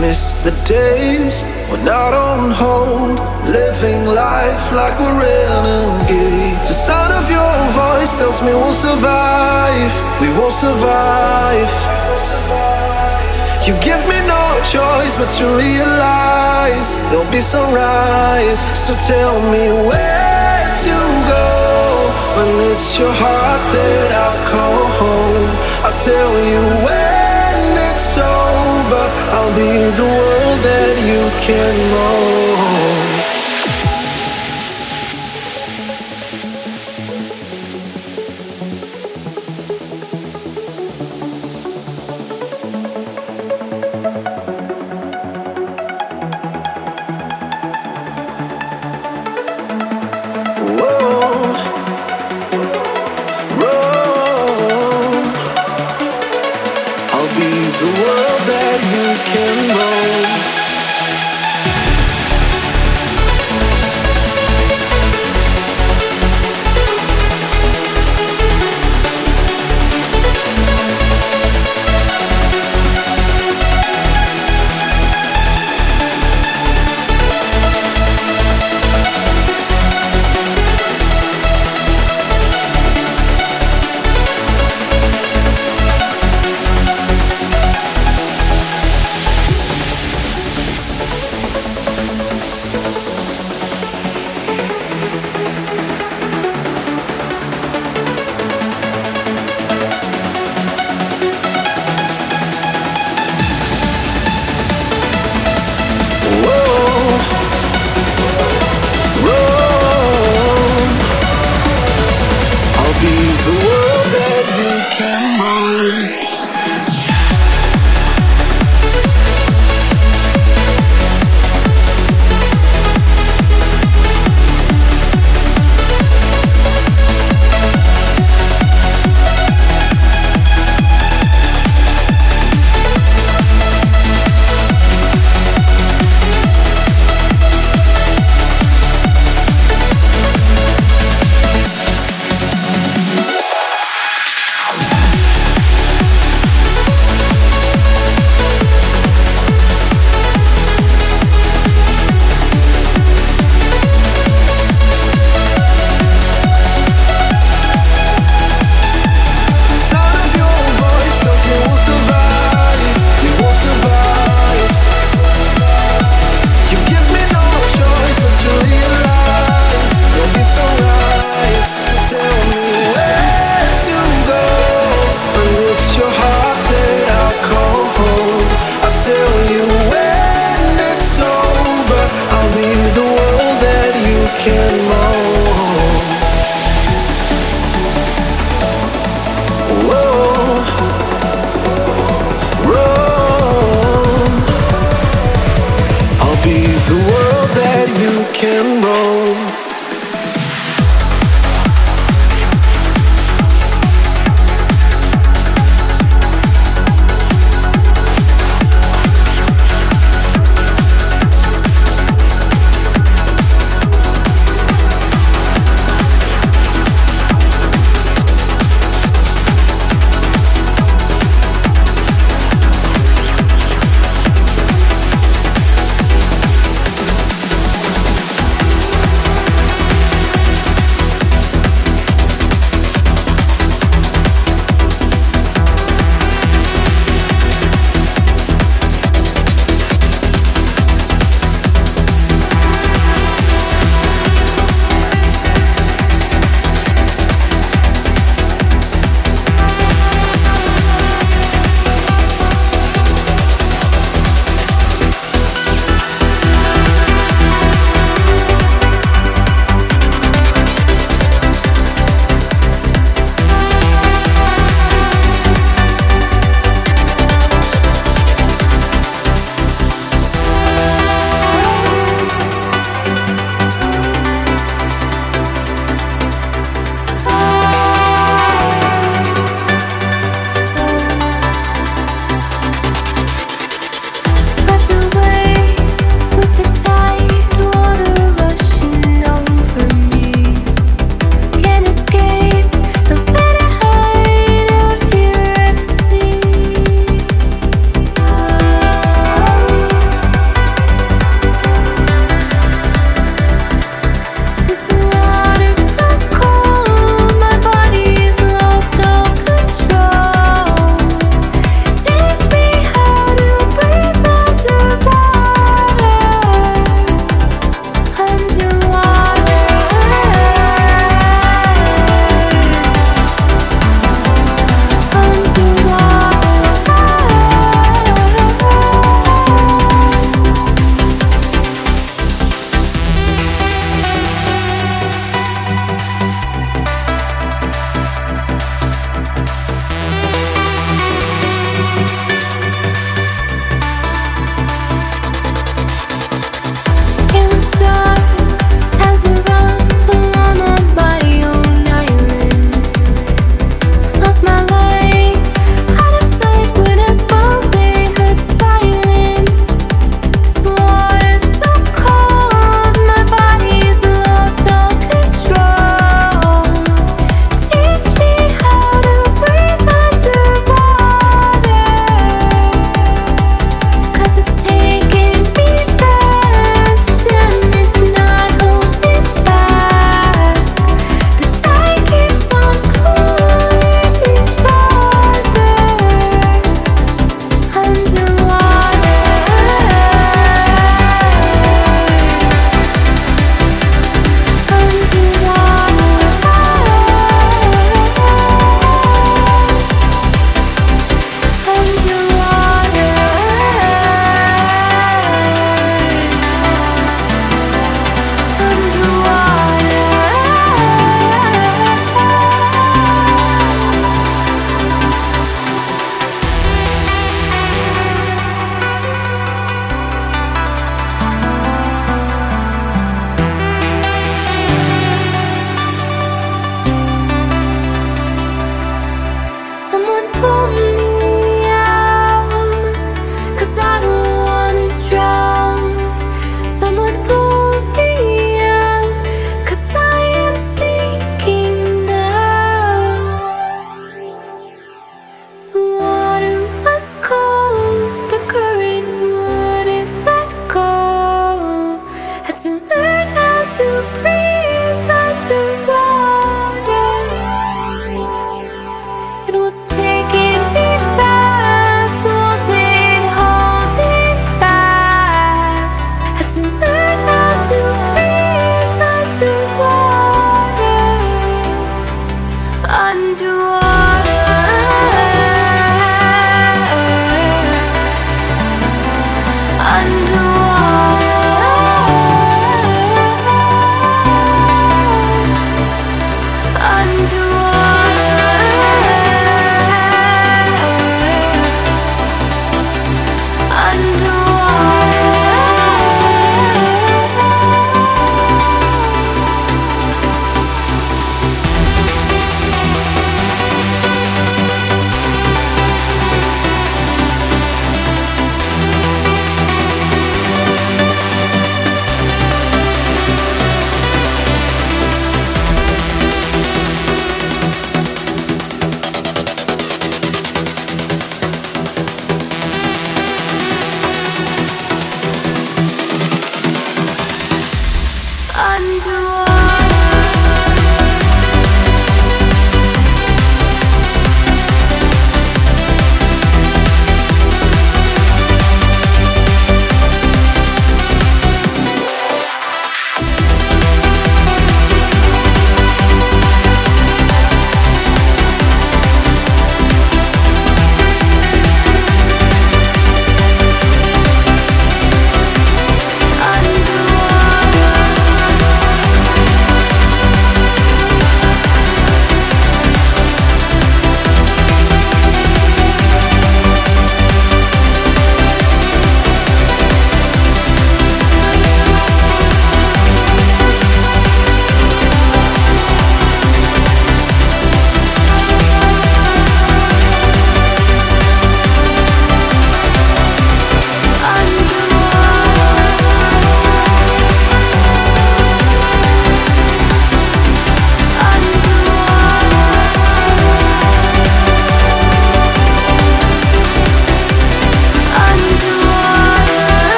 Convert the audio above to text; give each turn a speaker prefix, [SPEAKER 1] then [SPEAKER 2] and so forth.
[SPEAKER 1] miss the days we're not on hold, living life like we're renegades. The sound of your voice tells me we'll survive, we will survive. You give me no choice but to realize there'll be sunrise. So tell me where to go when it's your heart that I call home. I'll tell you where over, I'll be the world that you can know.